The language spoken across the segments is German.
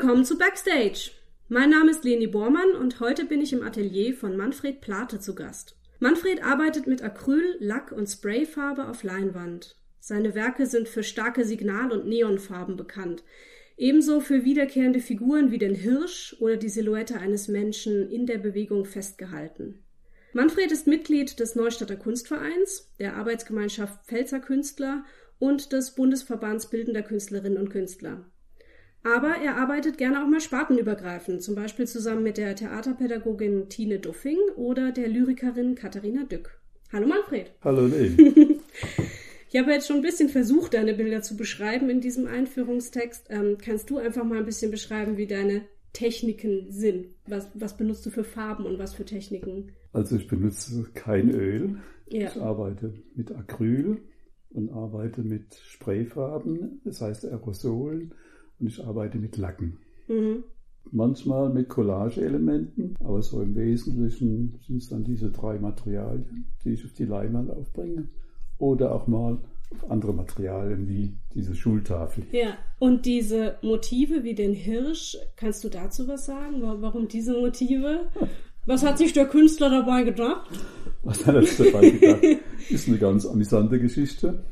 willkommen zu Backstage. Mein Name ist Leni Bormann und heute bin ich im Atelier von Manfred Plate zu Gast. Manfred arbeitet mit Acryl, Lack und Sprayfarbe auf Leinwand. Seine Werke sind für starke Signal- und Neonfarben bekannt. Ebenso für wiederkehrende Figuren wie den Hirsch oder die Silhouette eines Menschen in der Bewegung festgehalten. Manfred ist Mitglied des Neustadter Kunstvereins, der Arbeitsgemeinschaft Pfälzer Künstler und des Bundesverbands Bildender Künstlerinnen und Künstler. Aber er arbeitet gerne auch mal spartenübergreifend, zum Beispiel zusammen mit der Theaterpädagogin Tine Duffing oder der Lyrikerin Katharina Dück. Hallo Manfred. Hallo Lee. ich habe jetzt schon ein bisschen versucht, deine Bilder zu beschreiben in diesem Einführungstext. Ähm, kannst du einfach mal ein bisschen beschreiben, wie deine Techniken sind? Was, was benutzt du für Farben und was für Techniken? Also ich benutze kein Öl. Ja. Ich arbeite mit Acryl und arbeite mit Sprayfarben, das heißt Aerosolen und ich arbeite mit Lacken. Mhm. Manchmal mit Collage-Elementen, aber so im Wesentlichen sind es dann diese drei Materialien, die ich auf die Leinwand aufbringe. Oder auch mal andere Materialien wie diese Schultafel. Ja, und diese Motive wie den Hirsch, kannst du dazu was sagen? Warum diese Motive? Was hat sich der Künstler dabei gedacht? Was hat er sich dabei gedacht? Ist eine ganz amüsante Geschichte.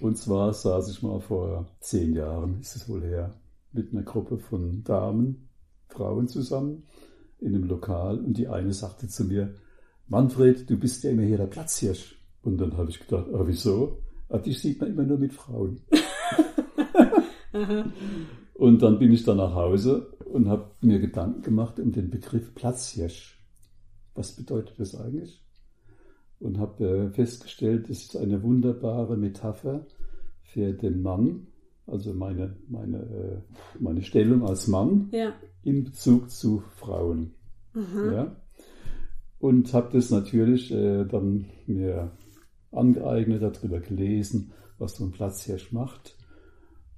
Und zwar saß ich mal vor zehn Jahren, ist es wohl her, mit einer Gruppe von Damen, Frauen zusammen in einem Lokal und die eine sagte zu mir, Manfred, du bist ja immer hier der Platzhirsch. Und dann habe ich gedacht, ah, wieso? Ah, die sieht man immer nur mit Frauen. und dann bin ich dann nach Hause und habe mir Gedanken gemacht um den Begriff Platzhirsch. Was bedeutet das eigentlich? Und habe äh, festgestellt, es ist eine wunderbare Metapher für den Mann, also meine, meine, äh, meine Stellung als Mann Ja. in Bezug zu Frauen. Aha. Ja? Und habe das natürlich äh, dann mir angeeignet, darüber gelesen, was so ein Platzhirsch macht.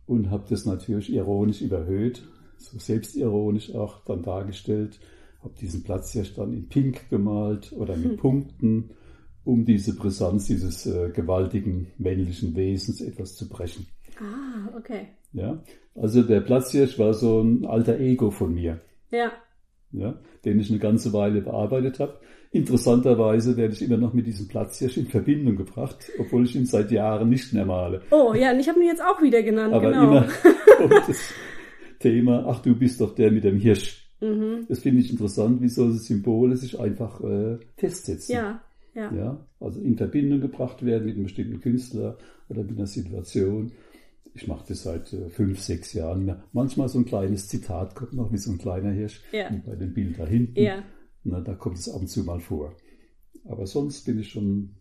Und habe das natürlich ironisch überhöht, so selbstironisch auch dann dargestellt. Habe diesen Platzhirsch dann in Pink gemalt oder mit Punkten, um diese Brisanz dieses äh, gewaltigen männlichen Wesens etwas zu brechen. Ah, okay. Ja? Also der Platzhirsch war so ein alter Ego von mir Ja. ja, den ich eine ganze Weile bearbeitet habe. Interessanterweise werde ich immer noch mit diesem Platzhirsch in Verbindung gebracht, obwohl ich ihn seit Jahren nicht mehr male. Oh, ja, und ich habe ihn jetzt auch wieder genannt, Aber genau. immer um das Thema, ach du bist doch der mit dem Hirsch. Mhm. Das finde ich interessant, wie solche Symbole sich einfach äh, festsetzen. Ja, ja. Ja, also in Verbindung gebracht werden mit einem bestimmten Künstler oder mit einer Situation. Ich mache das seit äh, fünf, sechs Jahren. mehr. Manchmal so ein kleines Zitat kommt noch wie so ein kleiner Hirsch, Ja. wie bei dem Bild da hinten. Ja. Na, da kommt es ab und zu mal vor. Aber sonst bin ich schon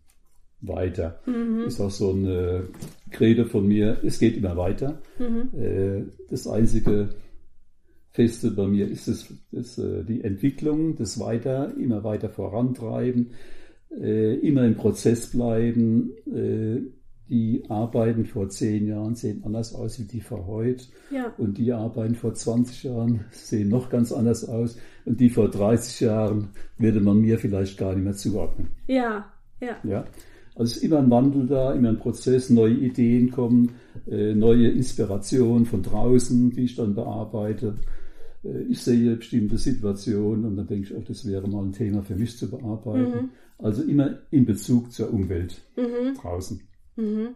weiter. Mhm. Ist auch so eine Rede von mir, es geht immer weiter. Mhm. Äh, das einzige Feste bei mir ist es, ist, äh, die Entwicklung, das Weiter, immer weiter vorantreiben, äh, immer im Prozess bleiben. Äh, die Arbeiten vor zehn Jahren sehen anders aus wie die vor heute. Ja. Und die Arbeiten vor 20 Jahren sehen noch ganz anders aus. Und die vor 30 Jahren würde man mir vielleicht gar nicht mehr zuordnen. Ja. Ja. Ja? Also es ist immer ein Wandel da, immer ein Prozess, neue Ideen kommen, äh, neue Inspirationen von draußen, die ich dann bearbeite. Äh, ich sehe bestimmte Situationen und dann denke ich, oh, das wäre mal ein Thema für mich zu bearbeiten. Also immer in Bezug zur Umwelt draußen. Mhm.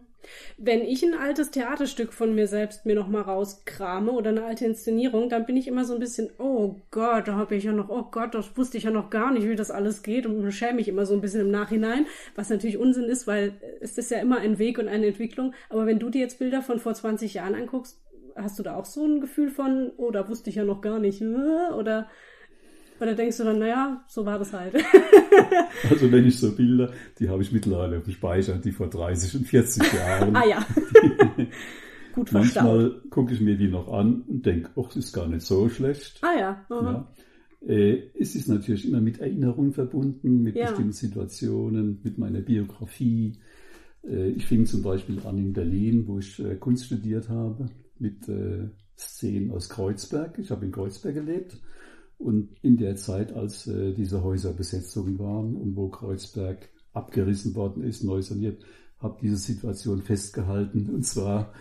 Wenn ich ein altes Theaterstück von mir selbst mir nochmal rauskrame oder eine alte Inszenierung, dann bin ich immer so ein bisschen, oh Gott, da habe ich ja noch, oh Gott, das wusste ich ja noch gar nicht, wie das alles geht und schäme mich immer so ein bisschen im Nachhinein, was natürlich Unsinn ist, weil es ist ja immer ein Weg und eine Entwicklung. Aber wenn du dir jetzt Bilder von vor 20 Jahren anguckst, hast du da auch so ein Gefühl von, oh, da wusste ich ja noch gar nicht, äh, oder, oder denkst du dann, naja, so war das halt. Also wenn ich so Bilder, die habe ich mittlerweile auf dem Speicher, die vor 30 und 40 Jahren. ah ja. Gut. Manchmal gucke ich mir die noch an und denke, ach, das ist gar nicht so schlecht. Ah ja. aha. Ja. Äh, es ist natürlich immer mit Erinnerungen verbunden, mit Ja. bestimmten Situationen, mit meiner Biografie. Äh, ich fing zum Beispiel an in Berlin, wo ich äh, Kunst studiert habe, mit äh, Szenen aus Kreuzberg. Ich habe in Kreuzberg gelebt und in der Zeit, als äh, diese Häuser Besetzungen waren und wo Kreuzberg abgerissen worden ist, neu saniert, habe diese Situation festgehalten und zwar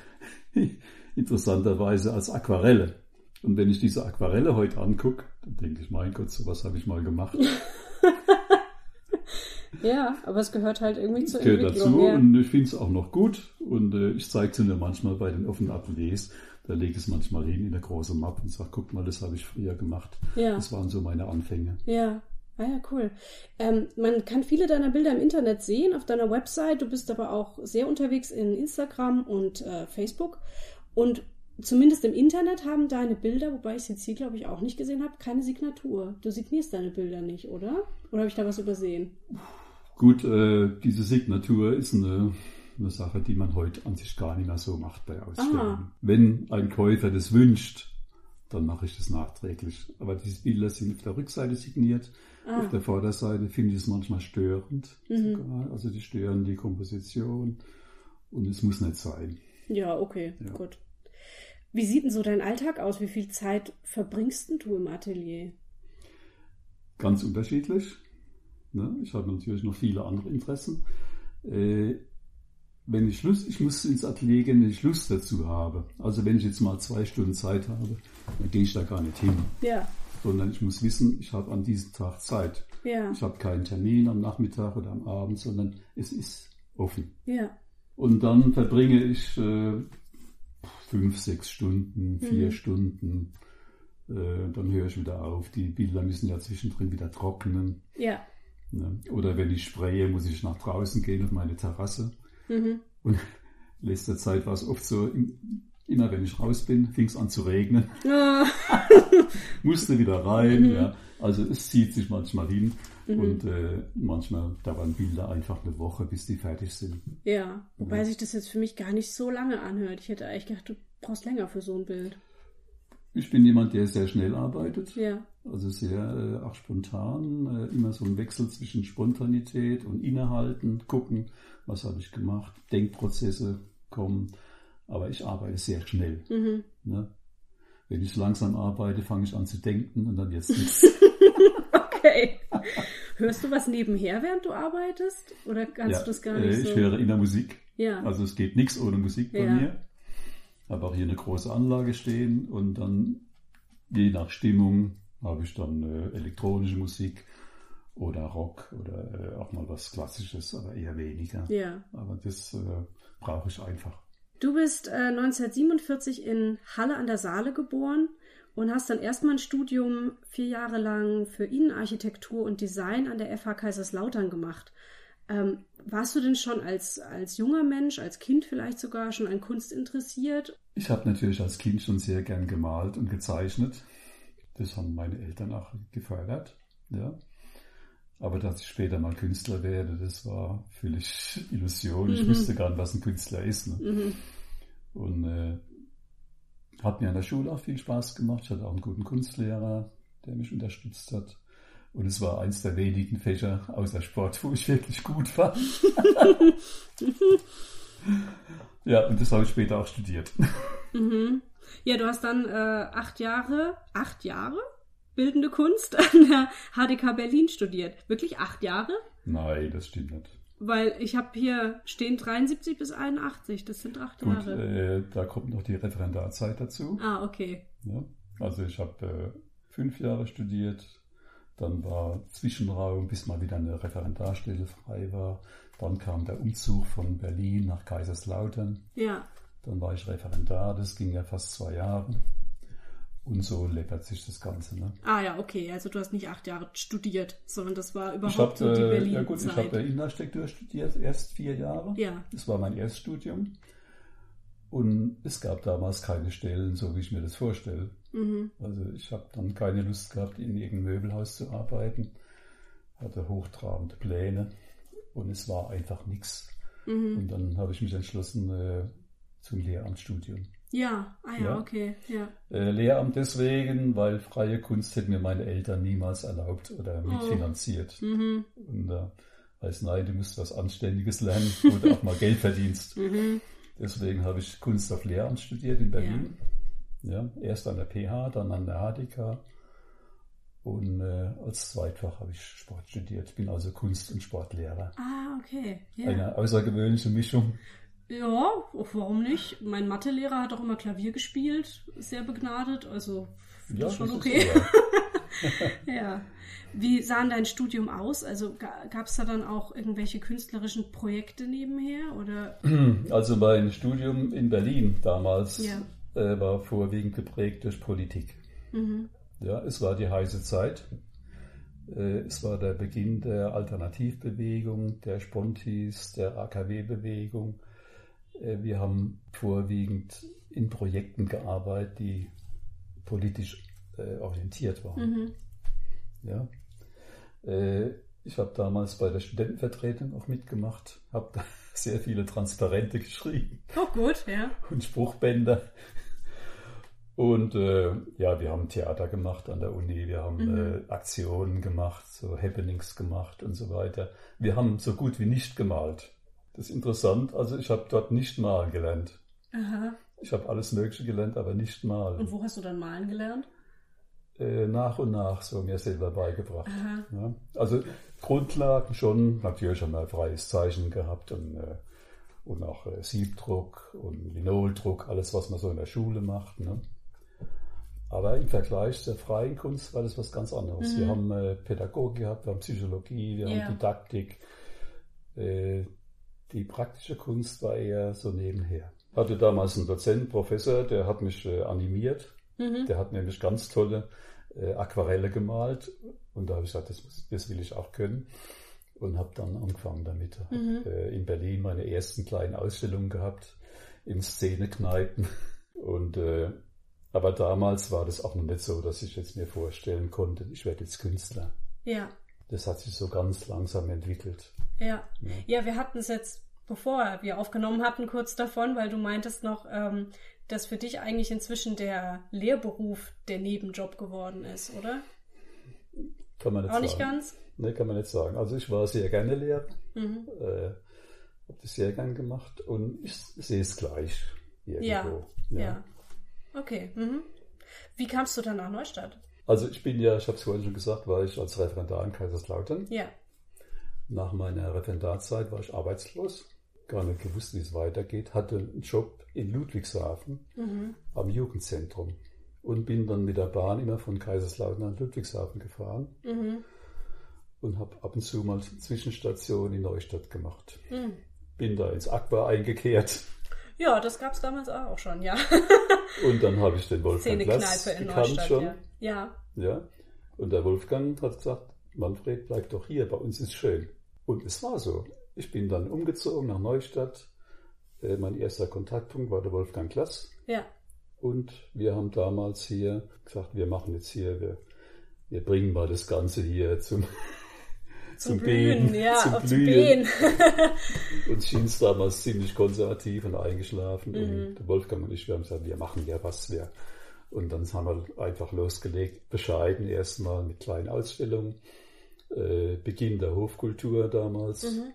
interessanterweise als Aquarelle. Und wenn ich diese Aquarelle heute angucke, dann denke ich, mein Gott, sowas habe ich mal gemacht. ja, aber es gehört halt irgendwie zur gehört Entwicklung. dazu ja. und ich finde es auch noch gut. Und äh, ich zeige es mir manchmal bei den offenen Ateliers. Da lege ich es manchmal hin in eine große Mappe und sage, guck mal, das habe ich früher gemacht. Ja. Das waren so meine Anfänge. Ja. Ah ja, cool. Ähm, man kann viele deiner Bilder im Internet sehen, auf deiner Website. Du bist aber auch sehr unterwegs in Instagram und äh, Facebook. Und zumindest im Internet haben deine Bilder, wobei ich es jetzt hier, glaube ich, auch nicht gesehen habe, keine Signatur. Du signierst deine Bilder nicht, oder? Oder habe ich da was übersehen? Gut, äh, diese Signatur ist eine, eine Sache, die man heute an sich gar nicht mehr so macht bei Ausstellungen. Ah. Wenn ein Käufer das wünscht, dann mache ich das nachträglich. Aber diese Bilder sind auf der Rückseite signiert. Ah. Auf der Vorderseite finde ich es manchmal störend. Mhm. Sogar. Also die stören die Komposition. Und es muss nicht sein. Ja, okay, Ja. gut. Wie sieht denn so dein Alltag aus? Wie viel Zeit verbringst denn du im Atelier? Ganz unterschiedlich. Ne? Ich habe natürlich noch viele andere Interessen. Wenn ich Lust, ich muss ins Atelier gehen, wenn ich Lust dazu habe. Also wenn ich jetzt mal zwei Stunden Zeit habe, dann gehe ich da gar nicht hin. Ja, Sondern ich muss wissen, ich habe an diesem Tag Zeit. ja, Ich habe keinen Termin am Nachmittag oder am Abend, sondern es ist offen. ja, Und dann verbringe ich äh, fünf, sechs Stunden, vier Mhm. Stunden. Äh, dann höre ich wieder auf. Die Bilder müssen ja zwischendrin wieder trocknen. ja. Ne? Oder wenn ich spraye, muss ich nach draußen gehen auf meine Terrasse. Mhm. Und in letzter Zeit war es oft so, im- immer wenn ich raus bin, fing es an zu regnen. Ah, Musste wieder rein. Mhm. Ja. Also es zieht sich manchmal hin. Mhm. Und äh, manchmal dauern Bilder einfach eine Woche, bis die fertig sind. ja, wobei sich das jetzt für mich gar nicht so lange anhört. Ich hätte eigentlich gedacht, du brauchst länger für so ein Bild. Ich bin jemand, der sehr schnell arbeitet. Ja, Also sehr äh, auch spontan, äh, immer so ein Wechsel zwischen Spontanität und Innehalten, gucken, was habe ich gemacht, Denkprozesse kommen, aber ich arbeite sehr schnell. mhm. Ne? Wenn ich langsam arbeite, fange ich an zu denken und dann jetzt nichts. okay. Hörst du was nebenher, während du arbeitest? Oder kannst du das gar nicht äh, so? ich höre immer Musik, ja, also es geht nichts ohne Musik bei Ja. mir. Habe auch hier eine große Anlage stehen und dann je nach Stimmung habe ich dann äh, elektronische Musik oder Rock oder äh, auch mal was Klassisches, aber eher weniger. ja. Aber das äh, brauche ich einfach. Du bist äh, 1947 in Halle an der Saale geboren und hast dann erstmal ein Studium vier Jahre lang für Innenarchitektur und Design an der FH Kaiserslautern gemacht. Ähm, warst du denn schon als, als junger Mensch, als Kind vielleicht sogar schon an Kunst interessiert? Ich habe natürlich als Kind schon sehr gern gemalt und gezeichnet. Das haben meine Eltern auch gefördert. Ja. Aber dass ich später mal Künstler werde, das war völlig Illusion. Ich Mhm. wusste gar nicht, was ein Künstler ist. Ne? Mhm. Und äh, hat mir an der Schule auch viel Spaß gemacht. Ich hatte auch einen guten Kunstlehrer, der mich unterstützt hat. Und es war eins der wenigen Fächer außer Sport, wo ich wirklich gut war. ja, und das habe ich später auch studiert. Mhm. Ja, du hast dann äh, acht Jahre, acht Jahre bildende Kunst an der HDK Berlin studiert. Wirklich acht Jahre? Nein, das stimmt nicht. Weil ich habe hier stehen 73 bis 81, das sind acht Gut, Jahre. äh, da kommt noch die Referendarzeit dazu. Ah, okay. Ja. Also ich habe äh, fünf Jahre studiert, dann war Zwischenraum, bis mal wieder eine Referendarstelle frei war. Dann kam der Umzug von Berlin nach Kaiserslautern. Ja. Dann war ich Referendar, das ging ja fast zwei Jahre. Und so läppert sich das Ganze. Ne? Ah ja, okay. Also du hast nicht acht Jahre studiert, sondern das war Ich überhaupt habe so die äh, Berlin-Zeit. ja gut, ich habe Innenarchitektur studiert, erst vier Jahre. ja. Das war mein Erststudium. Und es gab damals keine Stellen, so wie ich mir das vorstelle. Mhm. Also ich habe dann keine Lust gehabt, in irgendeinem Möbelhaus zu arbeiten, hatte hochtrabende Pläne und es war einfach nichts. Mhm. Und dann habe ich mich entschlossen äh, zum Lehramtsstudium. Ja, ah ja, Ja. okay, ja. Äh, Lehramt deswegen, weil freie Kunst hätten mir meine Eltern niemals erlaubt oder mitfinanziert. Mhm. Und da heißt, nein, du musst was Anständiges lernen, wo du auch mal Geld verdienst. Mhm. Deswegen habe ich Kunst auf Lehramt studiert in Berlin. Ja. Erst an der PH, dann an der HDK. Und äh, als Zweitfach habe ich Sport studiert. Bin also Kunst- und Sportlehrer. Ah, okay. Ja. Eine außergewöhnliche Mischung. Ja, warum nicht? Mein Mathelehrer hat auch immer Klavier gespielt, sehr begnadet, also ja, das schon okay. ja. ja. Wie sah dein Studium aus? Also gab es da dann auch irgendwelche künstlerischen Projekte nebenher? Oder? Also mein Studium in Berlin damals ja. Äh, war vorwiegend geprägt durch Politik. Mhm. Ja, es war die heiße Zeit. Äh, es war der Beginn der Alternativbewegung, der Spontis, der AKW-Bewegung. Äh, wir haben vorwiegend in Projekten gearbeitet, die politisch äh, orientiert waren. Mhm. Ja. Ich habe damals bei der Studentenvertretung auch mitgemacht, habe da sehr viele Transparente geschrieben. Oh gut, ja. Und Spruchbänder. Und äh, ja, wir haben Theater gemacht an der Uni, wir haben mhm. äh, Aktionen gemacht, so Happenings gemacht und so weiter. Wir haben so gut wie nicht gemalt. Das ist interessant. Also ich habe dort nicht malen gelernt. Aha. Ich habe alles Mögliche gelernt, aber nicht malen. Und wo hast du dann malen gelernt? Äh, nach und nach so mir selber beigebracht. Ja. Also Grundlagen schon, natürlich haben wir freies Zeichen gehabt und, äh, und auch äh, Siebdruck und Linoldruck, alles was man so in der Schule macht. Ne? Aber im Vergleich zur freien Kunst war das was ganz anderes. Mhm. Wir haben äh, Pädagogik gehabt, wir haben Psychologie, wir yeah. haben Didaktik. Äh, die praktische Kunst war eher so nebenher. Ich hatte damals einen Dozent, Professor, der hat mich äh, animiert. Mhm. Der hat nämlich ganz tolle äh, Aquarelle gemalt. Und da habe ich gesagt, das, das will ich auch können. Und habe dann angefangen damit. Mhm. Hab, äh, in Berlin meine ersten kleinen Ausstellungen gehabt, in Szenekneipen. Und äh, aber damals war das auch noch nicht so, dass ich jetzt mir vorstellen konnte, ich werde jetzt Künstler. Ja. Das hat sich so ganz langsam entwickelt. Ja. Ja, ja wir hatten es jetzt, bevor wir aufgenommen hatten, kurz davon, weil du meintest noch, ähm, dass für dich eigentlich inzwischen der Lehrberuf der Nebenjob geworden ist, oder? Kann man nicht Auch sagen. nicht ganz? Nee, kann man nicht sagen. Also ich war sehr gerne Lehrer, mhm. äh, habe das sehr gern gemacht und ich sehe es gleich irgendwo. Ja, ja. ja. Okay. Mhm. Wie kamst du dann nach Neustadt? Also ich bin ja, ich habe es vorhin schon gesagt, war ich als Referendar in Kaiserslautern. Ja. Nach meiner Referendarzeit war ich arbeitslos, gar nicht gewusst, wie es weitergeht, hatte einen Job in Ludwigshafen mhm. am Jugendzentrum und bin dann mit der Bahn immer von Kaiserslautern nach Ludwigshafen gefahren mhm. und habe ab und zu mal Zwischenstationen in Neustadt gemacht. Mhm. Bin da ins Aqua eingekehrt ja, das gab es damals auch schon, ja. Und dann habe ich den Wolfgang Glass in Neustadt, schon. Ja. ja. ja. Und der Wolfgang hat gesagt, Manfred, bleib doch hier, bei uns ist schön. Und es war so. Ich bin dann umgezogen nach Neustadt. Äh, mein erster Kontaktpunkt war der Wolfgang Glass. Ja. Und wir haben damals hier gesagt, wir machen jetzt hier, wir, wir bringen mal das Ganze hier zum zum, Blühen, Beten, ja, zum Blühen. und schien es damals ziemlich konservativ und eingeschlafen. Mhm. Und Wolfgang und ich, wir haben gesagt, wir machen ja was. Wir. Und dann haben wir einfach losgelegt, bescheiden erstmal mit kleinen Ausstellungen. Äh, Beginn der Hofkultur damals. Mhm.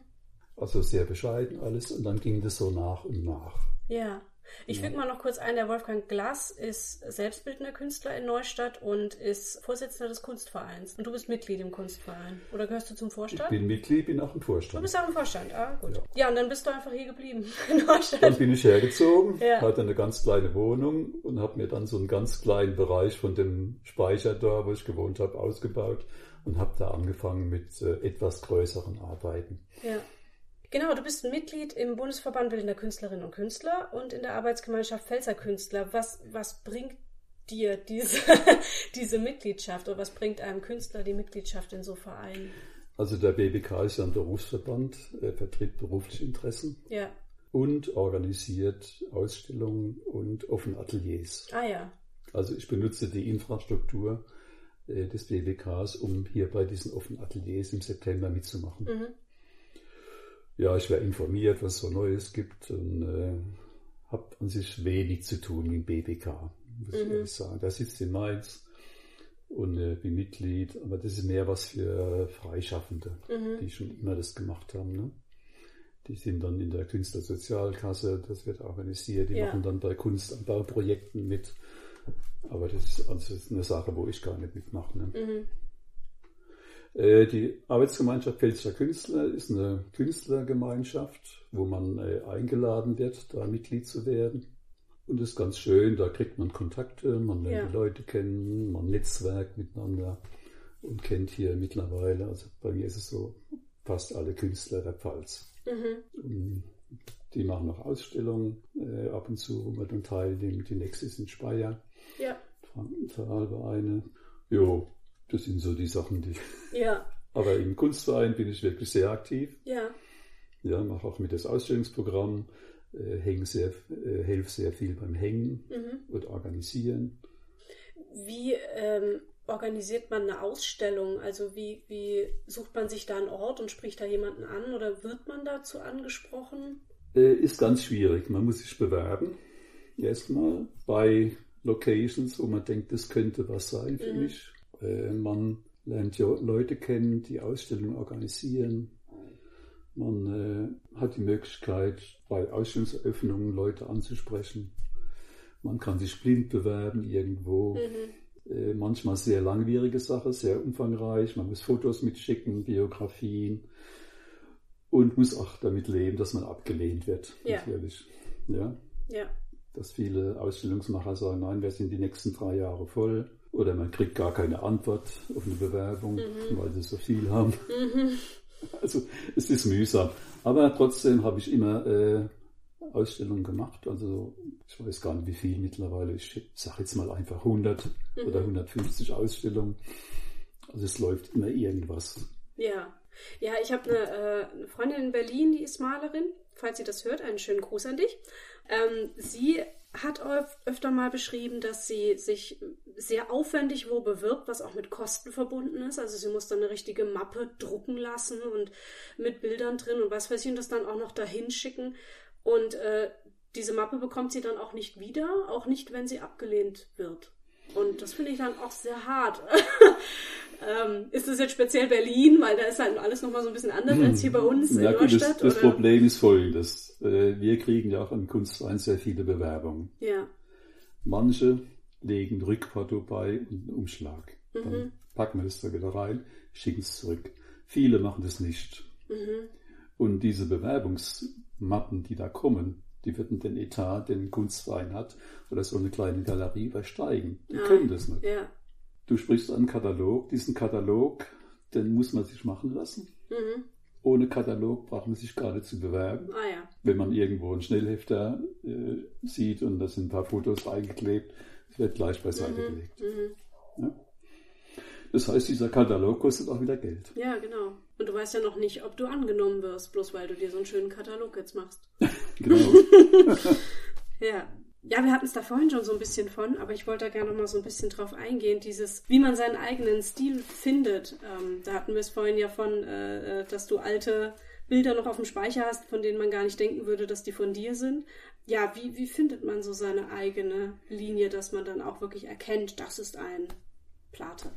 Also sehr bescheiden alles. Und dann ging das so nach und nach. Ja. Ich füge mal noch kurz ein, der Wolfgang Glass ist selbstbildender Künstler in Neustadt und ist Vorsitzender des Kunstvereins. Und du bist Mitglied im Kunstverein. Oder gehörst du zum Vorstand? Ich bin Mitglied, bin auch im Vorstand. Du bist auch im Vorstand, ah, gut. Ja, ja und dann bist du einfach hier geblieben in Neustadt. Dann bin ich hergezogen, ja. hatte eine ganz kleine Wohnung und habe mir dann so einen ganz kleinen Bereich von dem Speicher da, wo ich gewohnt habe, ausgebaut und habe da angefangen mit äh, etwas größeren Arbeiten. Ja. Genau, du bist Mitglied im Bundesverband Bildender Künstlerinnen und Künstler und in der Arbeitsgemeinschaft Pfälzer Künstler. Was, was bringt dir diese, diese Mitgliedschaft oder was bringt einem Künstler die Mitgliedschaft in so Vereinen? Also der BBK ist ja ein Berufsverband, er vertritt berufliche Interessen. Ja. Und organisiert Ausstellungen und offene Ateliers. Ah ja. Also ich benutze die Infrastruktur äh, des BBKs, um hier bei diesen offenen Ateliers im September mitzumachen. Mhm ja, ich wäre informiert, was es so Neues gibt und äh, habe an sich wenig zu tun mit dem BBK, muss mhm. ich ehrlich sagen. Der sitzt in Mainz und äh, bin Mitglied, aber das ist mehr was für Freischaffende, mhm. die schon immer das gemacht haben. Ne? Die sind dann in der Künstlersozialkasse, das wird organisiert, die ja. machen dann bei Kunstanbauprojekten mit. Aber das ist also eine Sache, wo ich gar nicht mitmache. Ne? Mhm. Äh, die Arbeitsgemeinschaft Pfälzer Künstler ist eine Künstlergemeinschaft, wo man äh, eingeladen wird, da Mitglied zu werden. Und das ist ganz schön, da kriegt man Kontakte, man lernt Ja. die Leute kennen, man netzwerkt miteinander und kennt hier mittlerweile, also bei mir ist es so, fast alle Künstler der Pfalz. Mhm. Die machen auch Ausstellungen äh, ab und zu, wo man dann teilnimmt. Die nächste ist in Speyer, Ja, Frankentalvereine. Jo, das sind so die Sachen, die. ja, Aber im Kunstverein bin ich wirklich sehr aktiv. ja. Ja, mache auch mit das Ausstellungsprogramm, äh, häng sehr, äh, helfe sehr viel beim Hängen Mhm. und Organisieren. Wie ähm, organisiert man eine Ausstellung? Also wie, wie sucht man sich da einen Ort und spricht da jemanden an oder wird man dazu angesprochen? Äh, ist ganz schwierig. Man muss sich bewerben. Erstmal bei Locations, wo man denkt, das könnte was sein für Mhm. mich. Äh, man lernt ja Leute kennen, die Ausstellungen organisieren. Man äh, hat die Möglichkeit, bei Ausstellungseröffnungen Leute anzusprechen. Man kann sich blind bewerben irgendwo. Mhm. Äh, manchmal sehr langwierige Sache, sehr umfangreich. Man muss Fotos mitschicken, Biografien und muss auch damit leben, dass man abgelehnt wird. Ja. Natürlich. Ja, Ja, dass viele Ausstellungsmacher sagen, nein, wir sind die nächsten drei Jahre voll. Oder man kriegt gar keine Antwort auf eine Bewerbung, Mhm. weil sie so viel haben. Also es ist mühsam. Aber trotzdem habe ich immer äh, Ausstellungen gemacht. Also ich weiß gar nicht, wie viel mittlerweile. Ich sage jetzt mal einfach 100 oder 150 Ausstellungen. Also es läuft immer irgendwas. ja. Ja, ich habe eine, äh, eine Freundin in Berlin, die ist Malerin. Falls sie das hört, einen schönen Gruß an dich. Ähm, sie hat öf öfter mal beschrieben, dass sie sich sehr aufwendig wo bewirbt, was auch mit Kosten verbunden ist. Also sie muss dann eine richtige Mappe drucken lassen und mit Bildern drin und was weiß ich und das dann auch noch dahin schicken. Und äh, diese Mappe bekommt sie dann auch nicht wieder, auch nicht, wenn sie abgelehnt wird. Und das finde ich dann auch sehr hart. ähm, ist das jetzt speziell Berlin, weil da ist halt alles nochmal so ein bisschen anders als hier bei uns in Ja, gut, das, Neustadt? das oder? Problem ist folgendes. Äh, Wir kriegen ja auch im Kunstverein sehr viele Bewerbungen. Ja. Manche legen Rückporto bei und einen Umschlag. Mhm. Dann packen wir das da wieder rein, schicken es zurück. Viele machen das nicht. Mhm. Und diese Bewerbungsmappen, die da kommen, die würden den Etat, den ein Kunstverein hat, oder so eine kleine Galerie übersteigen. Die Ah, können das nicht. Ja. Du sprichst einen Katalog. Diesen Katalog, den muss man sich machen lassen. Mhm. Ohne Katalog braucht man sich gerade zu bewerben. Ah ja. Wenn man irgendwo einen Schnellhefter äh, sieht und da sind ein paar Fotos eingeklebt, es wird gleich beiseite gelegt. Mhm. Ja. Das heißt, dieser Katalog kostet auch wieder Geld. Ja, genau. Und du weißt ja noch nicht, ob du angenommen wirst, bloß weil du dir so einen schönen Katalog jetzt machst. Genau. Ja. Ja, wir hatten es da vorhin schon so ein bisschen von, aber ich wollte da gerne noch mal so ein bisschen drauf eingehen, dieses, wie man seinen eigenen Stil findet. Ähm, da hatten wir es vorhin ja von, äh, äh, dass du alte Bilder noch auf dem Speicher hast, von denen man gar nicht denken würde, dass die von dir sind. Ja, wie, wie findet man so seine eigene Linie, dass man dann auch wirklich erkennt, das ist ein Plate?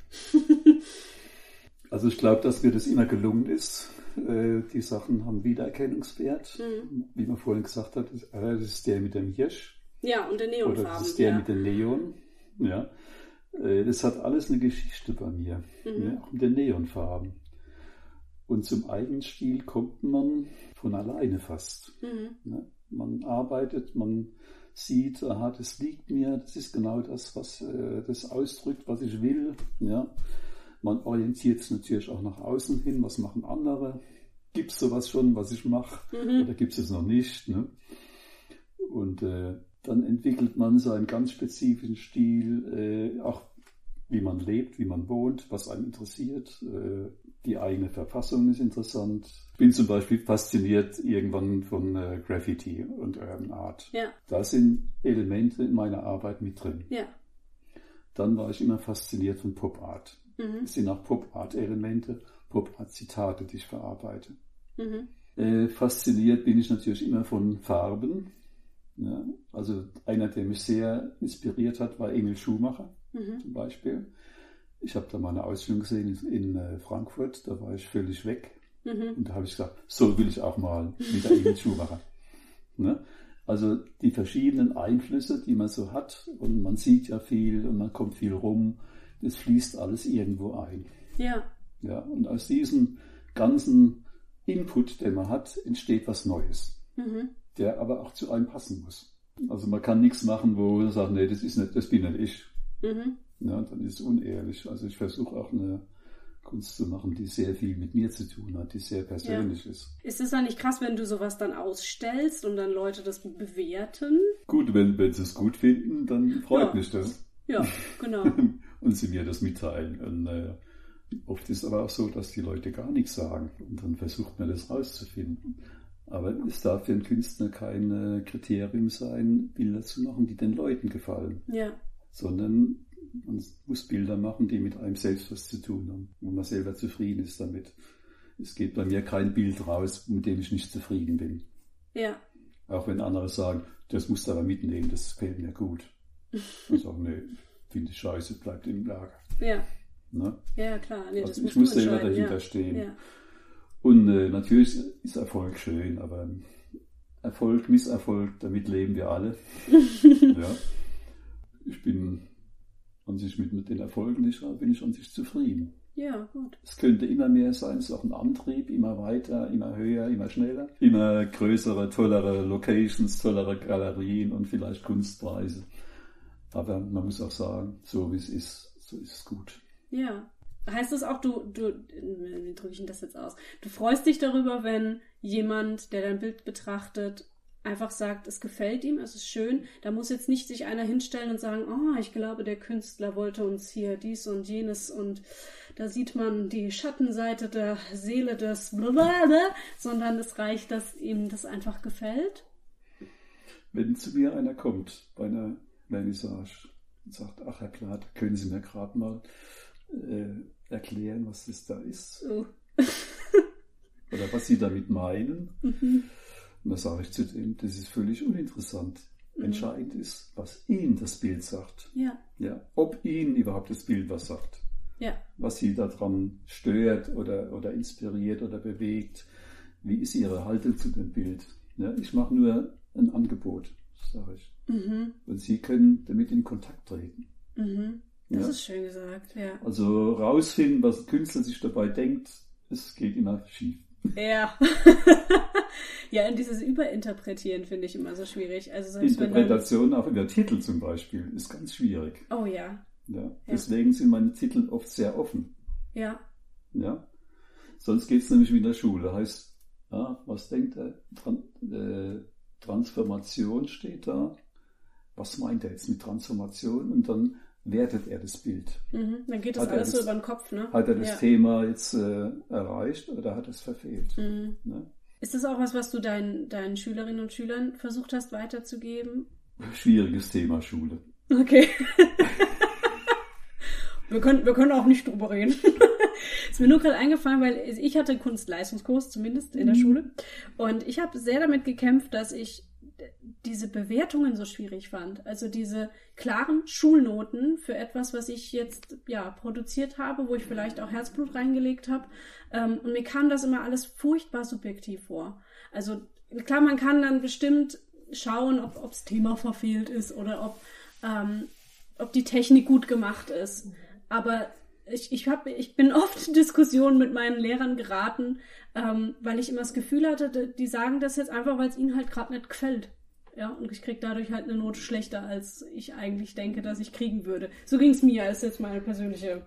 Also ich glaube, dass mir das immer gelungen ist. Äh, Die Sachen haben Wiedererkennungswert. Mhm. Wie man vorhin gesagt hat, das äh, das ist der mit dem Hirsch Ja, und der oder Neonfarben. das ist der ja. mit dem Neon. Ja. Äh, Das hat alles eine Geschichte bei mir, Mhm. ja, auch mit den Neonfarben. Und zum eigenen Stil kommt man von alleine fast. Mhm. Ne? Man arbeitet, man sieht, aha, das liegt mir, das ist genau das, was äh, das ausdrückt, was ich will. Ja? Man orientiert sich natürlich auch nach außen hin, was machen andere. Gibt es sowas schon, was ich mache, Mhm. oder gibt es es noch nicht? Ne? Und äh, dann entwickelt man seinen ganz spezifischen Stil, äh, auch wie man lebt, wie man wohnt, was einen interessiert. Äh, die eigene Verfassung ist interessant. Ich bin zum Beispiel fasziniert irgendwann von äh, Graffiti und Urban Art. Ja, Da sind Elemente in meiner Arbeit mit drin. ja. Dann war ich immer fasziniert von Pop Art. Mhm. Es sind auch Pop Art Elemente, Pop Art Zitate, die ich verarbeite. Mhm. Äh, fasziniert bin ich natürlich immer von Farben. Ja, also einer, der mich sehr inspiriert hat, war Emil Schumacher Mhm. zum Beispiel. Ich habe da mal eine Ausstellung gesehen in, in äh, Frankfurt, da war ich völlig weg. Mhm. Und da habe ich gesagt, so will ich auch mal wie der Emil Schumacher. Ne? Also die verschiedenen Einflüsse, die man so hat, und man sieht ja viel und man kommt viel rum, das fließt alles irgendwo ein. Ja, Ja, und aus diesem ganzen Input, den man hat, entsteht was Neues, Mhm. Der aber auch zu einem passen muss. Also man kann nichts machen, wo man sagt, nee, das ist nicht, das bin nicht ich. Mhm. Ja, dann ist es unehrlich. Also ich versuche auch eine Kunst zu machen, die sehr viel mit mir zu tun hat, die sehr persönlich ist. Ist es dann nicht krass, wenn du sowas dann ausstellst und dann Leute das bewerten? Gut, wenn, wenn sie es gut finden, dann freut Ja. mich das. Ja, genau. und sie mir das mitteilen. Und, äh, oft ist aber auch so, dass die Leute gar nichts sagen und dann versucht man das rauszufinden. Aber es darf für einen Künstler kein Kriterium sein, Bilder zu machen, die den Leuten gefallen, Ja, sondern man muss Bilder machen, die mit einem selbst was zu tun haben, wo man selber zufrieden ist damit. Es geht bei mir kein Bild raus, mit dem ich nicht zufrieden bin. ja, Auch wenn andere sagen, das musst du aber mitnehmen, das gefällt mir gut. Ich sage, nee, finde ich scheiße, bleibt im Lager. ja, Ne? ja, klar. Nee, Also ich muss selber dahinter ja. stehen. Ja. Und äh, natürlich ist Erfolg schön, aber Erfolg, Misserfolg, damit leben wir alle. ja. Ich bin an sich mit, mit den Erfolgen, habe, bin ich an sich zufrieden. ja, gut. Es könnte immer mehr sein, es ist auch ein Antrieb, immer weiter, immer höher, immer schneller, immer größere, tollere Locations, tollere Galerien und vielleicht Kunstpreise. Aber man muss auch sagen, so wie es ist, so ist es gut. Ja. Heißt das auch, du, du, wie drücke ich denn das jetzt aus? Du freust dich darüber, wenn jemand, der dein Bild betrachtet, einfach sagt, es gefällt ihm, es ist schön. Da muss jetzt nicht sich einer hinstellen und sagen, oh, ich glaube, der Künstler wollte uns hier dies und jenes und da sieht man die Schattenseite der Seele des blablabla, sondern es reicht, dass ihm das einfach gefällt. Wenn zu mir einer kommt bei einer Vernissage und sagt, ach Herr Plath, können Sie mir gerade mal äh, erklären, was das da ist So. oder was Sie damit meinen? Mhm. Und da sage ich zu dem, das ist völlig uninteressant. Mhm. Entscheidend ist, was Ihnen das Bild sagt. Ja, Ja, ob Ihnen überhaupt das Bild was sagt. ja, Was Sie daran stört oder, oder inspiriert oder bewegt. Wie ist Ihre Haltung zu dem Bild? Ja, ich mache nur ein Angebot, sage ich. mhm. Und Sie können damit in Kontakt treten. Mhm. Das Ja. ist schön gesagt, ja. Also rausfinden, was ein Künstler sich dabei denkt, es geht immer schief. Ja. ja, und dieses Überinterpretieren finde ich immer so schwierig. Also wenn dann, Interpretation auch über Titel zum Beispiel ist ganz schwierig. Oh ja, Ja. Deswegen sind meine Titel oft sehr offen. ja, Ja. Sonst geht es nämlich wie in der Schule. Heißt, ja, was denkt er? Tran äh, Transformation steht da. Was meint er jetzt mit Transformation? Und dann wertet er das Bild. mhm. dann geht das Hat alles so über den Kopf, ne? Hat er das ja. Thema jetzt äh, erreicht oder hat er es verfehlt? Mhm. Ne? Ist das auch was, was du deinen, deinen Schülerinnen und Schülern versucht hast weiterzugeben? Schwieriges Thema Schule. Okay. wir, können, wir können auch nicht drüber reden. ist mir nur gerade eingefallen, weil ich hatte Kunstleistungskurs, zumindest in der Schule. Und ich habe sehr damit gekämpft, dass ich diese Bewertungen so schwierig fand. Also diese klaren Schulnoten für etwas, was ich jetzt ja produziert habe, wo ich vielleicht auch Herzblut reingelegt habe. Ähm, und mir kam das immer alles furchtbar subjektiv vor. Also klar, man kann dann bestimmt schauen, ob das Thema verfehlt ist oder ob, ähm, ob die Technik gut gemacht ist. Aber ich, ich, hab, ich bin oft in Diskussionen mit meinen Lehrern geraten, ähm, weil ich immer das Gefühl hatte, die- sagen das jetzt einfach, weil es ihnen halt gerade nicht gefällt. Ja, und ich kriege dadurch halt eine Note schlechter, als ich eigentlich denke, dass ich kriegen würde. So ging es mir, ist jetzt meine persönliche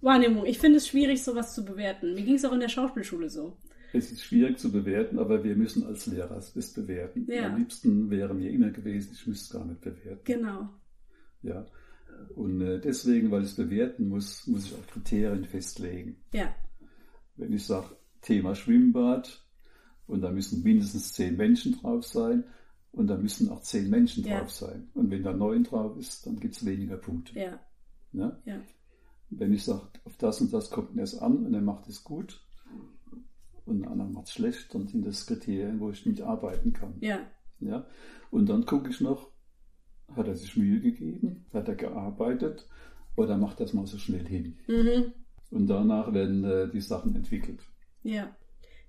Wahrnehmung. Ich finde es schwierig, sowas zu bewerten. Mir ging es auch in der Schauspielschule so. Es ist schwierig zu bewerten, aber wir müssen als Lehrer es bewerten. Ja. Am liebsten wäre mir immer gewesen, ich müsste es gar nicht bewerten. Genau. Ja. Und äh, deswegen, weil ich es bewerten muss, muss ich auch Kriterien festlegen. Ja. Wenn ich sage, Thema Schwimmbad und da müssen mindestens zehn Menschen drauf sein und da müssen auch zehn Menschen Ja. drauf sein. Und wenn da neun drauf ist, dann gibt es weniger Punkte. Ja. Ja? Ja. Wenn ich sage, auf das und das kommt mir es an und er macht es gut und ein anderer macht es schlecht, dann sind das Kriterien, wo ich mitarbeiten kann. Ja. Ja? Und dann gucke ich noch, hat er sich Mühe gegeben, hat er gearbeitet oder macht das mal so schnell hin. Mhm. Und danach werden äh, die Sachen entwickelt. Ja.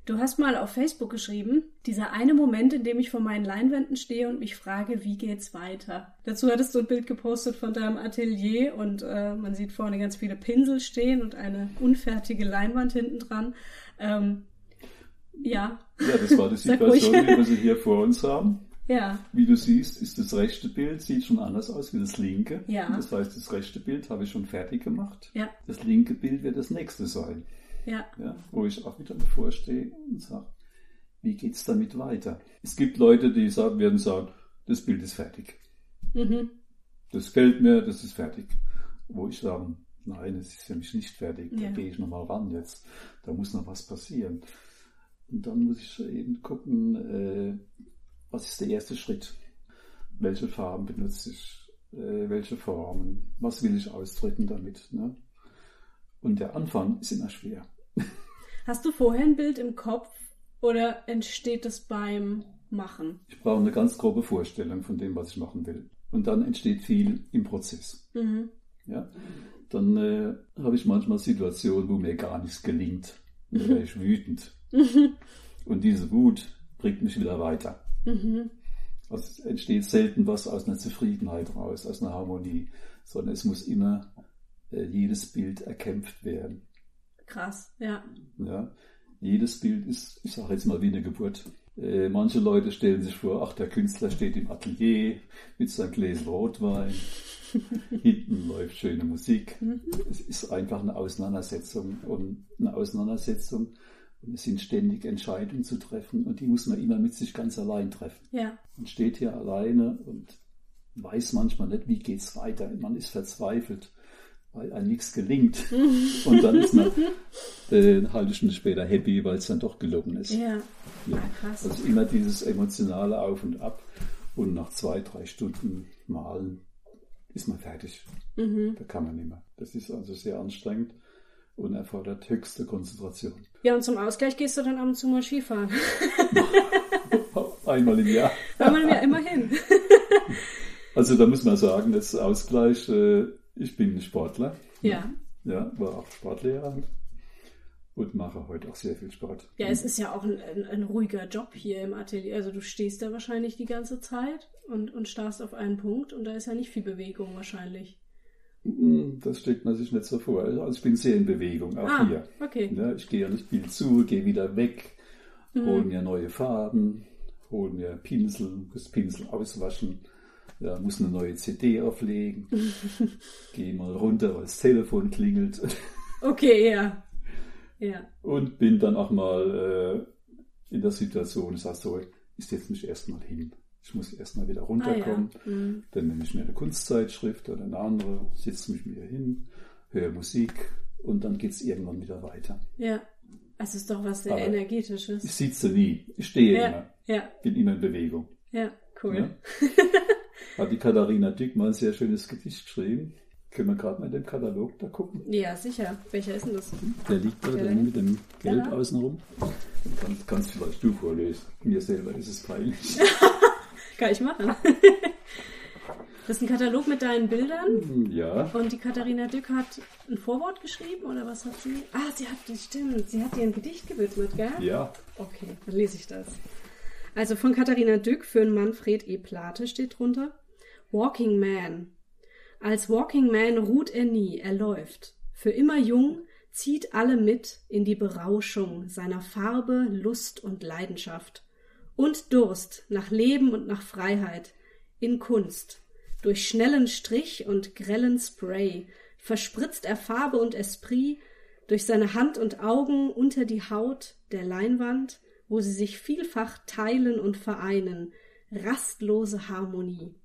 Du hast mal auf Facebook geschrieben, dieser eine Moment, in dem ich vor meinen Leinwänden stehe und mich frage, wie geht's weiter. Dazu hattest du ein Bild gepostet von deinem Atelier und äh, man sieht vorne ganz viele Pinsel stehen und eine unfertige Leinwand hinten dran. Ähm, ja. Ja, das war die Situation, wie wir sie hier vor uns haben. Ja. Wie du siehst, ist das rechte Bild, sieht schon anders aus wie das linke. Ja. Das heißt, das rechte Bild habe ich schon fertig gemacht. Ja. Das linke Bild wird das nächste sein. Ja. Ja, wo ich auch wieder davor stehe und sage, wie geht's damit weiter? Es gibt Leute, die sagen, werden sagen, das Bild ist fertig. Mhm. Das gefällt mir, das ist fertig. Wo ich sage, nein, es ist für mich nicht fertig. Da Ja. gehe ich nochmal ran jetzt. Da muss noch was passieren. Und dann muss ich eben gucken, äh, was ist der erste Schritt? Welche Farben benutze ich? Äh, welche Formen? Was will ich ausdrücken damit? Ne? Und der Anfang ist immer schwer. Hast du vorher ein Bild im Kopf oder entsteht es beim Machen? Ich brauche eine ganz grobe Vorstellung von dem, was ich machen will. Und dann entsteht viel im Prozess. Mhm. Ja? Dann äh, habe ich manchmal Situationen, wo mir gar nichts gelingt. Da werde ich wütend. Und diese Wut bringt mich wieder weiter. Mhm. Es entsteht selten was aus einer Zufriedenheit raus, aus einer Harmonie, sondern es muss immer äh, jedes Bild erkämpft werden. Krass, ja. Ja? Jedes Bild ist, ich sage jetzt mal wie eine Geburt. Äh, manche Leute stellen sich vor, ach, der Künstler steht im Atelier mit seinem Gläschen Rotwein, hinten läuft schöne Musik. Es ist einfach eine Auseinandersetzung und eine Auseinandersetzung und es sind ständig Entscheidungen zu treffen und die muss man immer mit sich ganz allein treffen. Ja. Man steht hier alleine und weiß manchmal nicht, wie geht's weiter. Man ist verzweifelt, weil einem nichts gelingt. Und dann ist man äh, eine halbe Stunde später happy, weil es dann doch gelungen ist. Ja. Ja. Ah, krass. Also immer dieses emotionale Auf und Ab. Und nach zwei, drei Stunden Malen ist man fertig. Mhm. Da kann man nicht mehr. Das ist also sehr anstrengend und erfordert höchste Konzentration. Ja, und zum Ausgleich gehst du dann ab und zu mal Skifahren. Einmal im Jahr. Weil man ja immerhin. Also da muss man sagen, das Ausgleich, äh, ich bin Sportler. Ja. Ja, war auch Sportlehrer und mache heute auch sehr viel Sport. Ja, es ist ja auch ein, ein, ein ruhiger Job hier im Atelier. Also du stehst da wahrscheinlich die ganze Zeit und, und starrst auf einen Punkt und da ist ja nicht viel Bewegung wahrscheinlich. Hm, Das stellt man sich nicht so vor. Also ich bin sehr in Bewegung, auch Ah, hier. okay. Ja, ich gehe nicht viel zu, gehe wieder weg, Mhm. hole mir neue Farben, hole mir Pinsel, muss Pinsel auswaschen, ja, muss eine neue CD auflegen, gehe mal runter, weil das Telefon klingelt Okay, ja. Ja. und bin dann auch mal äh, in der Situation, ich sage so, ich setze mich erstmal hin. Ich muss erstmal wieder Ah, runterkommen. ja. Mhm. Dann nehme ich mir eine Kunstzeitschrift oder eine andere, setze mich mir hin, höre Musik und dann geht es irgendwann wieder weiter. Ja. Es ist doch was sehr Aber Ich Energetisches. sitze nie, ich stehe Ja, immer, ja, bin immer in Bewegung. ja, cool. Hat die Katharina Dück mal ein sehr schönes Gedicht geschrieben. Können wir gerade mal in dem Katalog da gucken? Ja, sicher. Welcher ist denn das? Der liegt da Der mit dem Gelb Ja. außenrum. Dann kannst, kannst vielleicht du vorlesen. Mir selber ist es peinlich. Kann ich machen. Das ist ein Katalog mit deinen Bildern. ja, Und die Katharina Dück hat ein Vorwort geschrieben oder was hat sie? Ah, sie hat, stimmt, sie hat dir ein Gedicht gewidmet, gell? ja. Okay, dann lese ich das. Also von Katharina Dück für Manfred E. Plate steht drunter. Walking Man. Als Walking Man ruht er nie, er läuft. Für immer jung, zieht alle mit in die Berauschung seiner Farbe, Lust und Leidenschaft. Und Durst nach Leben und nach Freiheit. In Kunst. Durch schnellen Strich und grellen Spray verspritzt er Farbe und Esprit durch seine Hand und Augen unter die Haut der Leinwand, wo sie sich vielfach teilen und vereinen. Rastlose Harmonie.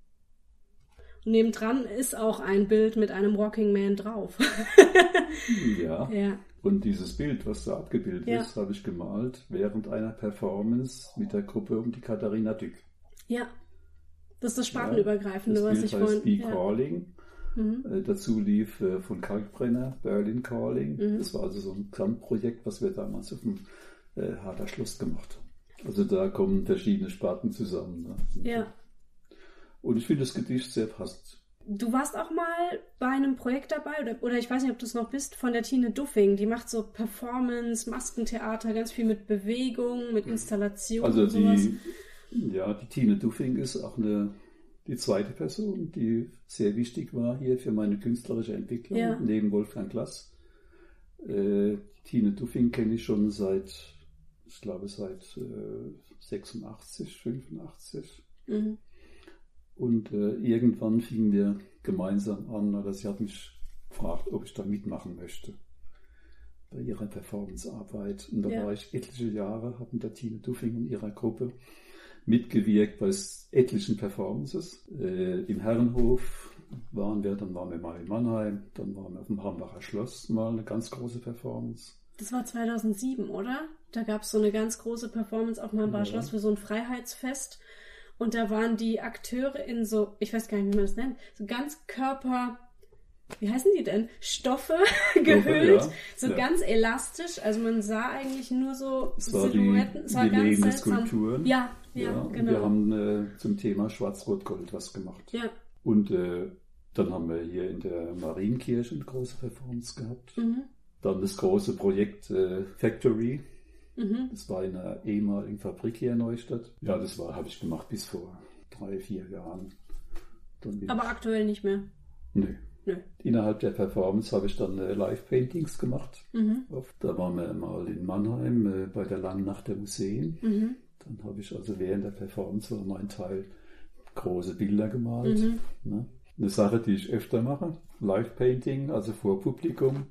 Und nebendran ist auch ein Bild mit einem Walking Man drauf. Ja. ja. Und dieses Bild, was da abgebildet Ja. ist, habe ich gemalt während einer Performance mit der Gruppe um die Katharina Dück. Ja. Das ist das Spartenübergreifende, Das was Bild ich heißt vorhin. Be ja. Calling. Mhm. Äh, dazu lief äh, von Kalkbrenner Berlin Calling. Mhm. Das war also so ein Gesamtprojekt, was wir damals auf dem äh, Harter Schluss gemacht haben. Also da kommen verschiedene Sparten zusammen. Ne? ja. Und ich finde das Gedicht sehr passend. Du warst auch mal bei einem Projekt dabei, oder, oder ich weiß nicht, ob du es noch bist, von der Tine Duffing. Die macht so Performance, Maskentheater, ganz viel mit Bewegung, mit Installation Also und sowas. die, ja, die Tine Duffing ist auch eine, die zweite Person, die sehr wichtig war hier für meine künstlerische Entwicklung, Ja. neben Wolfgang Klass. Äh, Tine Duffing kenne ich schon seit, ich glaube seit äh, 86, 85. Mhm. Und äh, irgendwann fingen wir gemeinsam an, oder sie hat mich gefragt, ob ich da mitmachen möchte bei ihrer Performancearbeit. Und da Ja. war ich etliche Jahre, habe mit der Tine Duffing und ihrer Gruppe mitgewirkt bei etlichen Performances. Äh, Im Herrenhof waren wir, dann waren wir mal in Mannheim, dann waren wir auf dem Hambacher Schloss mal eine ganz große Performance. Das war 2007, oder? Da gab es so eine ganz große Performance auf dem Hambacher Ja. Schloss für so ein Freiheitsfest. Und da waren die Akteure in so, ich weiß gar nicht, wie man das nennt, so ganz Körper, wie heißen die denn? Stoffe gehüllt, ja. so Ja. ganz elastisch. Also man sah eigentlich nur so Es war die, Silhouetten. Es war die ganz seltsam. Skulpturen. Ja, ja, und genau. wir haben äh, zum Thema Schwarz-Rot-Gold was gemacht. ja. Und äh, dann haben wir hier in der Marienkirche eine große Performance gehabt. Mhm. Dann das große Projekt äh, Factory. Mhm. Das war in einer ehemaligen Fabrik hier in Neustadt. Ja, das war habe ich gemacht bis vor drei, vier Jahren. Aber aktuell nicht mehr. nö. Nö. Innerhalb der Performance habe ich dann äh, Live-Paintings gemacht. Mhm. Da waren wir mal in Mannheim äh, bei der Langen Nacht der Museen. Mhm. Dann habe ich also während der Performance war mein Teil große Bilder gemalt. Mhm. Ne? Eine Sache, die ich öfter mache, Live-Painting, also vor Publikum,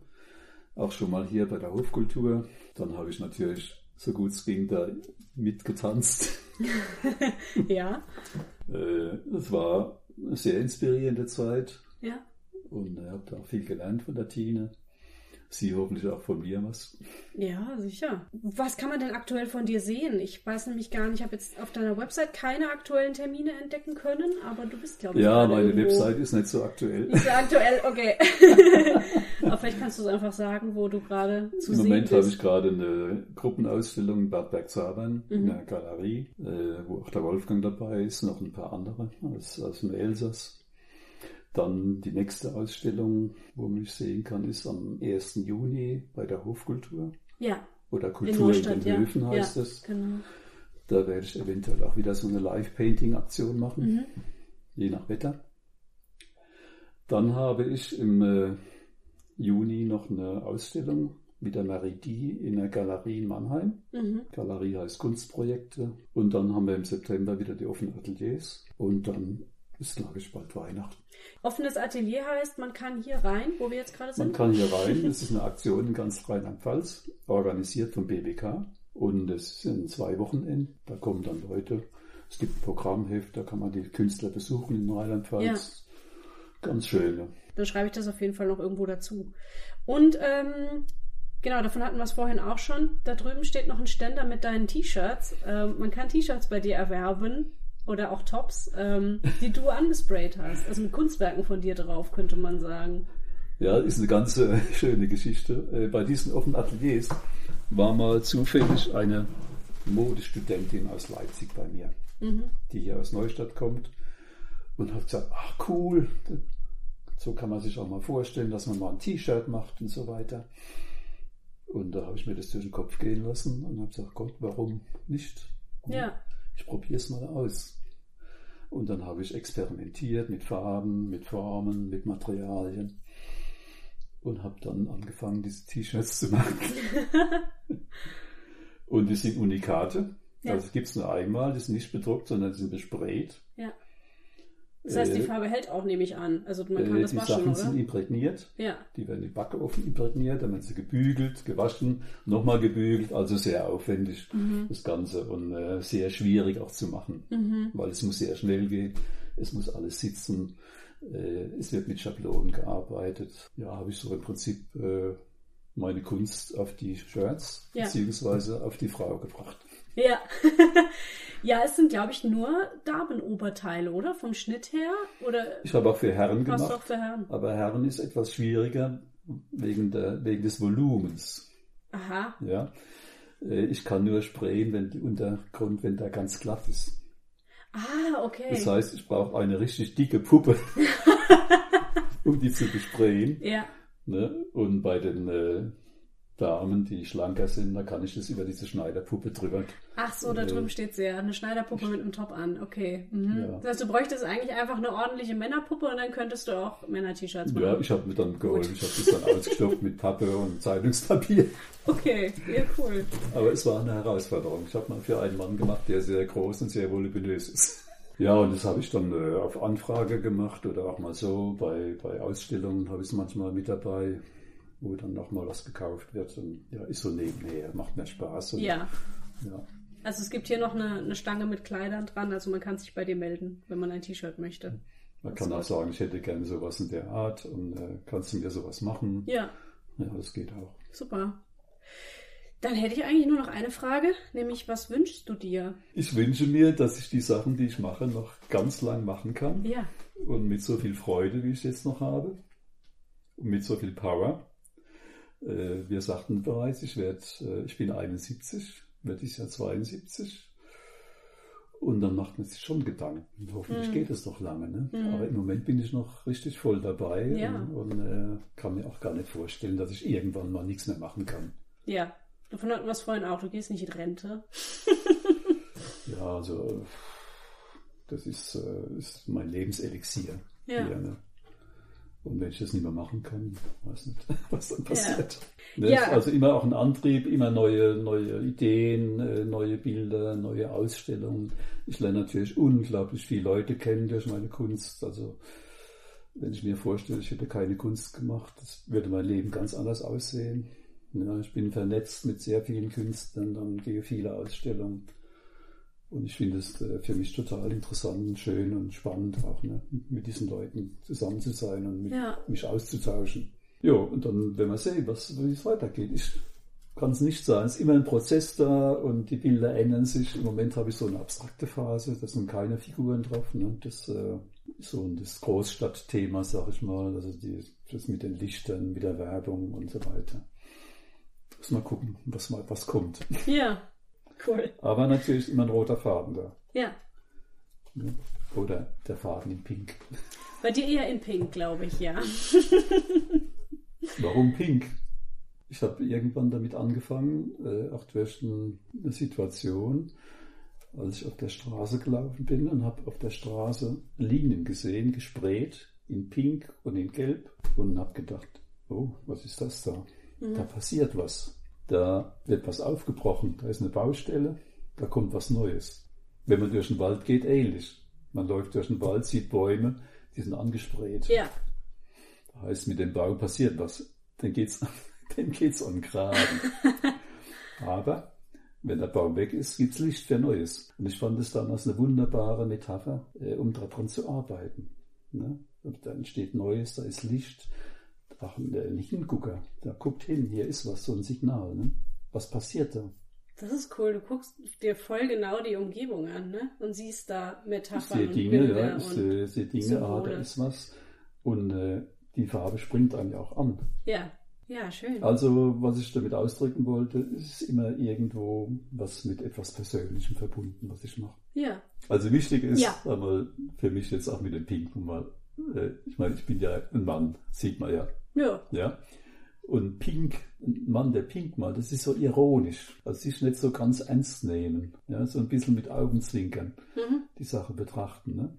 auch schon mal hier bei der Hofkultur. Dann habe ich natürlich, so gut es ging, da mitgetanzt. Ja. Äh, Es war eine sehr inspirierende Zeit Ja. und ich habe da auch viel gelernt von der Tine. Sie hoffentlich auch von mir was. Ja, sicher. Was kann man denn aktuell von dir sehen? Ich weiß nämlich gar nicht, ich habe jetzt auf deiner Website keine aktuellen Termine entdecken können, aber du bist, glaube ich, Ja, meine irgendwo- Website ist nicht so aktuell. Nicht so aktuell, okay. aber vielleicht kannst du es einfach sagen, wo du gerade zu Im sehen Moment habe bist. ich gerade eine Gruppenausstellung in Bad Bergzabern in Mhm. der Galerie, äh, wo auch der Wolfgang dabei ist, noch ein paar andere aus, aus dem Elsass. Dann die nächste Ausstellung, wo man mich sehen kann, ist am 1. Juni bei der Hofkultur Ja, oder in Kultur in, Neustadt, den ja. Höfen heißt ja, es. Genau. Da werde ich eventuell auch wieder so eine Live-Painting-Aktion machen, Mhm. je nach Wetter. Dann habe ich im äh, Juni noch eine Ausstellung mit der Marie-Die in der Galerie in Mannheim. Mhm. Galerie heißt Kunstprojekte. Und dann haben wir im September wieder die offenen Ateliers. Und dann ist, glaube ich, bald Weihnachten. Offenes Atelier heißt, man kann hier rein, wo wir jetzt gerade Man sind. kann hier rein. Es ist eine Aktion in ganz Rheinland-Pfalz, organisiert vom BBK. Und es sind zwei Wochenenden. Da kommen dann Leute. Es gibt ein Programmheft, da kann man die Künstler besuchen in Rheinland-Pfalz. Ganz schön. Ja. Dann schreibe ich das auf jeden Fall noch irgendwo dazu. Und ähm, genau, davon hatten wir es vorhin auch schon. Da drüben steht noch ein Ständer mit deinen T-Shirts. Ähm, man kann T-Shirts bei dir erwerben oder auch Tops, ähm, die du angesprayt hast. Also mit Kunstwerken von dir drauf, könnte man sagen. Ja, ist eine ganz äh, schöne Geschichte. Äh, bei diesen offenen Ateliers war mal zufällig eine Modestudentin aus Leipzig bei mir, Mhm. die hier aus Neustadt kommt und hat gesagt, ach cool, so kann man sich auch mal vorstellen, dass man mal ein T-Shirt macht und so weiter. Und da habe ich mir das durch den Kopf gehen lassen und habe gesagt, Gott, warum nicht? Ja. Ich probiere es mal aus. Und dann habe ich experimentiert mit Farben, mit Formen, mit Materialien und habe dann angefangen, diese T-Shirts zu machen. und die sind Unikate. Ja. Also gibt es nur einmal, die sind nicht bedruckt, sondern die sind besprayt. Ja. Das heißt, die Äh, Farbe hält auch, nehme ich an. Also man kann Äh, das die waschen, Sachen sind oder? imprägniert. Ja. Die werden im Backofen imprägniert, dann werden sie gebügelt, gewaschen, nochmal gebügelt, also sehr aufwendig das Ganze und äh, sehr schwierig auch zu machen, Mhm. weil es muss sehr schnell gehen, es muss alles sitzen, äh, es wird mit Schablonen gearbeitet. Ja, habe ich so im Prinzip äh, meine Kunst auf die Shirts Ja. beziehungsweise auf die Frau gebracht. Ja. ja, es sind, glaube ich, nur Damenoberteile, oder? Vom Schnitt her? Oder Ich habe auch für Herren gemacht, auch für Herren? aber Herren ist etwas schwieriger wegen, der, wegen des Volumens. Aha. Ja, Äh, ich kann nur sprayen, wenn der Untergrund, wenn der ganz glatt ist. Ah, okay. Das heißt, ich brauche eine richtig dicke Puppe, um die zu besprayen. Ja. Ne? Und bei den äh, Damen, die schlanker sind, da kann ich das über diese Schneiderpuppe drüber. Ach so, da drüben steht ja. Eine Schneiderpuppe mit einem Top an. Okay. Mhm. Ja. Das heißt, du bräuchtest eigentlich einfach eine ordentliche Männerpuppe und dann könntest du auch Männer-T-Shirts machen. Ja, ich habe mir dann geholfen. Ich habe das dann ausgestopft mit Pappe und Zeitungspapier. Okay, ja, cool. Aber es war eine Herausforderung. Ich habe mal für einen Mann gemacht, der sehr groß und sehr voluminös ist. Ja, und das habe ich dann äh, auf Anfrage gemacht oder auch mal so. Bei, bei Ausstellungen habe ich es manchmal mit dabei, wo dann noch mal was gekauft wird. Und ja, ist so nebenher, macht mir Spaß. Und, Ja. ja. Also es gibt hier noch eine, eine Stange mit Kleidern dran, also man kann sich bei dir melden, wenn man ein T-Shirt möchte. Man Das kann auch sagen, ich hätte gerne sowas in der Art und äh, kannst du mir sowas machen? Ja, Ja, das geht auch. super. Dann hätte ich eigentlich nur noch eine Frage, nämlich was wünschst du dir? Ich wünsche mir, dass ich die Sachen, die ich mache, noch ganz lang machen kann. Ja, und mit so viel Freude, wie ich jetzt noch habe und mit so viel Power. Äh, wir sagten bereits, ich werde, äh, ich bin 71, werde ich ja 72. Und dann macht man sich schon Gedanken. Hoffentlich Mhm. geht es noch lange. Ne? Mhm. Aber im Moment bin ich noch richtig voll dabei Ja. und, und äh, kann mir auch gar nicht vorstellen, dass ich irgendwann mal nichts mehr machen kann. ja. Davon hatten wir es vorhin auch, du gehst nicht in Rente. Ja, also das ist, äh, ist mein Lebenselixier. Ja. hier, ne? Und wenn ich das nicht mehr machen kann, weiß nicht, was dann passiert. Ne, Ja. ist Also immer auch ein Antrieb, immer neue, neue Ideen, äh, neue Bilder, neue Ausstellungen. Ich lerne natürlich unglaublich viele Leute kennen durch meine Kunst. Also wenn ich mir vorstelle, ich hätte keine Kunst gemacht, das würde mein Leben ganz anders aussehen. Ja, ich bin vernetzt mit sehr vielen Künstlern, dann gehe viele Ausstellungen. Und ich finde es äh, für mich total interessant und schön und spannend, auch ne, mit diesen Leuten zusammen zu sein und mit, Ja. mich auszutauschen. Ja, und dann werden wir sehen, was, wie es weitergeht. Ich kann es nicht sagen. Es ist immer ein Prozess da und die Bilder ändern sich. Im Moment habe ich so eine abstrakte Phase, da sind keine Figuren drauf. Ne? Das äh, ist so das Großstadtthema, sag ich mal. Also die, das mit den Lichtern, mit der Werbung und so weiter. Muss mal gucken, was, mal, was kommt. Ja, cool. Aber natürlich immer ein roter Faden da. Ja? Oder der Faden in Pink. bei dir eher in Pink, glaube ich, ja. Warum Pink? Ich habe irgendwann damit angefangen, äh, auch durch ein, eine Situation, als ich auf der Straße gelaufen bin und habe auf der Straße Linien gesehen, gesprayt in Pink und in Gelb und habe gedacht, oh, was ist das da? Da passiert was. Da wird was aufgebrochen, da ist eine Baustelle, da kommt was Neues. Wenn man durch den Wald geht, ähnlich. Man läuft durch den Wald, sieht Bäume, die sind angesprayt. Ja, Da heißt, mit dem Bau passiert was. Dann geht's, dann geht's an den Graben. Aber wenn der Baum weg ist, gibt's Licht für Neues. Und ich fand es damals eine wunderbare Metapher, äh, um daran zu arbeiten. Ne? Dann entsteht Neues, da ist Licht. Ach, äh, ein Hingucker, da guckt hin, hier ist was, so ein Signal. Ne? Was passiert da? das ist cool. Du guckst dir voll genau die Umgebung an, ne? Und siehst da Ich Metaphern sehe und Dinge, Bilder ja, ich sehe, sehe Dinge, ah, da ist was. Und äh, die Farbe springt einem ja auch an. ja, ja, schön. Also, was ich damit ausdrücken wollte, ist immer irgendwo was mit etwas Persönlichem verbunden, was ich mache. Ja, Also wichtig ist Ja. einmal für mich jetzt auch mit dem Pinken mal, äh, ich meine, ich bin ja ein Mann, sieht man ja, ja, ja. Und Pink, ein Mann, der Pink mal, das ist so ironisch, also sich nicht so ganz ernst nehmen, ja, so ein bisschen mit Augenzwinkern mhm. die Sache betrachten, ne?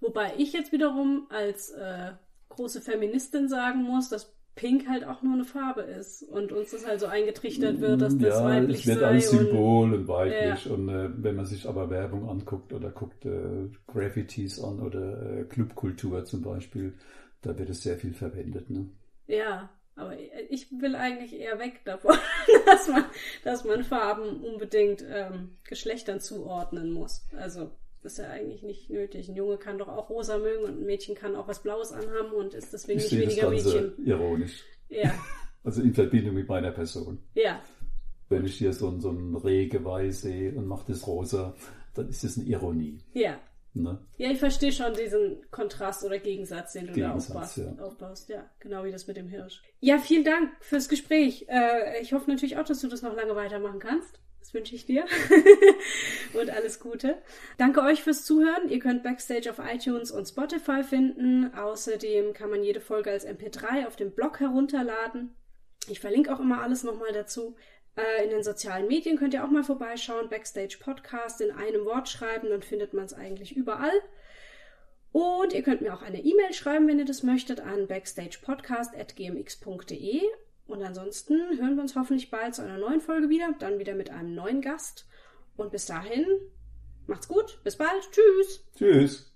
Wobei ich jetzt wiederum als äh, große Feministin sagen muss, dass Pink halt auch nur eine Farbe ist und uns das halt so eingetrichtert wird, dass das ja, weiblich es wird sei. als und, Symbol und, weiblich. Und äh, wenn man sich aber Werbung anguckt oder guckt äh, Graffitis an oder äh, Clubkultur zum Beispiel, da wird es sehr viel verwendet. Ne? ja, aber ich will eigentlich eher weg davon, dass man, dass man Farben unbedingt ähm, Geschlechtern zuordnen muss. Also ist ja eigentlich nicht nötig. Ein Junge kann doch auch rosa mögen und ein Mädchen kann auch was Blaues anhaben und ist deswegen Ich nicht sehe das weniger Ganze Mädchen. ironisch. Ja, Also in Verbindung mit meiner Person. ja, Wenn ich hier so, ein- so ein Rehgeweih sehe und mache das rosa, dann ist das eine Ironie. ja. Ne? Ja, ich verstehe schon diesen Kontrast oder Gegensatz, den du Gegensatz, da aufbaust, ja. aufbaust. Ja, genau wie das mit dem Hirsch. Ja, vielen Dank fürs Gespräch. Äh, ich hoffe natürlich auch, dass du das noch lange weitermachen kannst. Wünsche ich dir. und alles Gute. Danke euch fürs Zuhören. Ihr könnt Backstage auf iTunes und Spotify finden. Außerdem kann man jede Folge als MP3 auf dem Blog herunterladen. Ich verlinke auch immer alles nochmal dazu. Äh, in den sozialen Medien könnt ihr auch mal vorbeischauen. Backstage Podcast in einem Wort schreiben, dann findet man es eigentlich überall. Und ihr könnt mir auch eine E-Mail schreiben, wenn ihr das möchtet, an backstagepodcast.gmx.de. Und ansonsten hören wir uns hoffentlich bald zu einer neuen Folge wieder, dann wieder mit einem neuen Gast. Und bis dahin, macht's gut, bis bald, tschüss. Tschüss.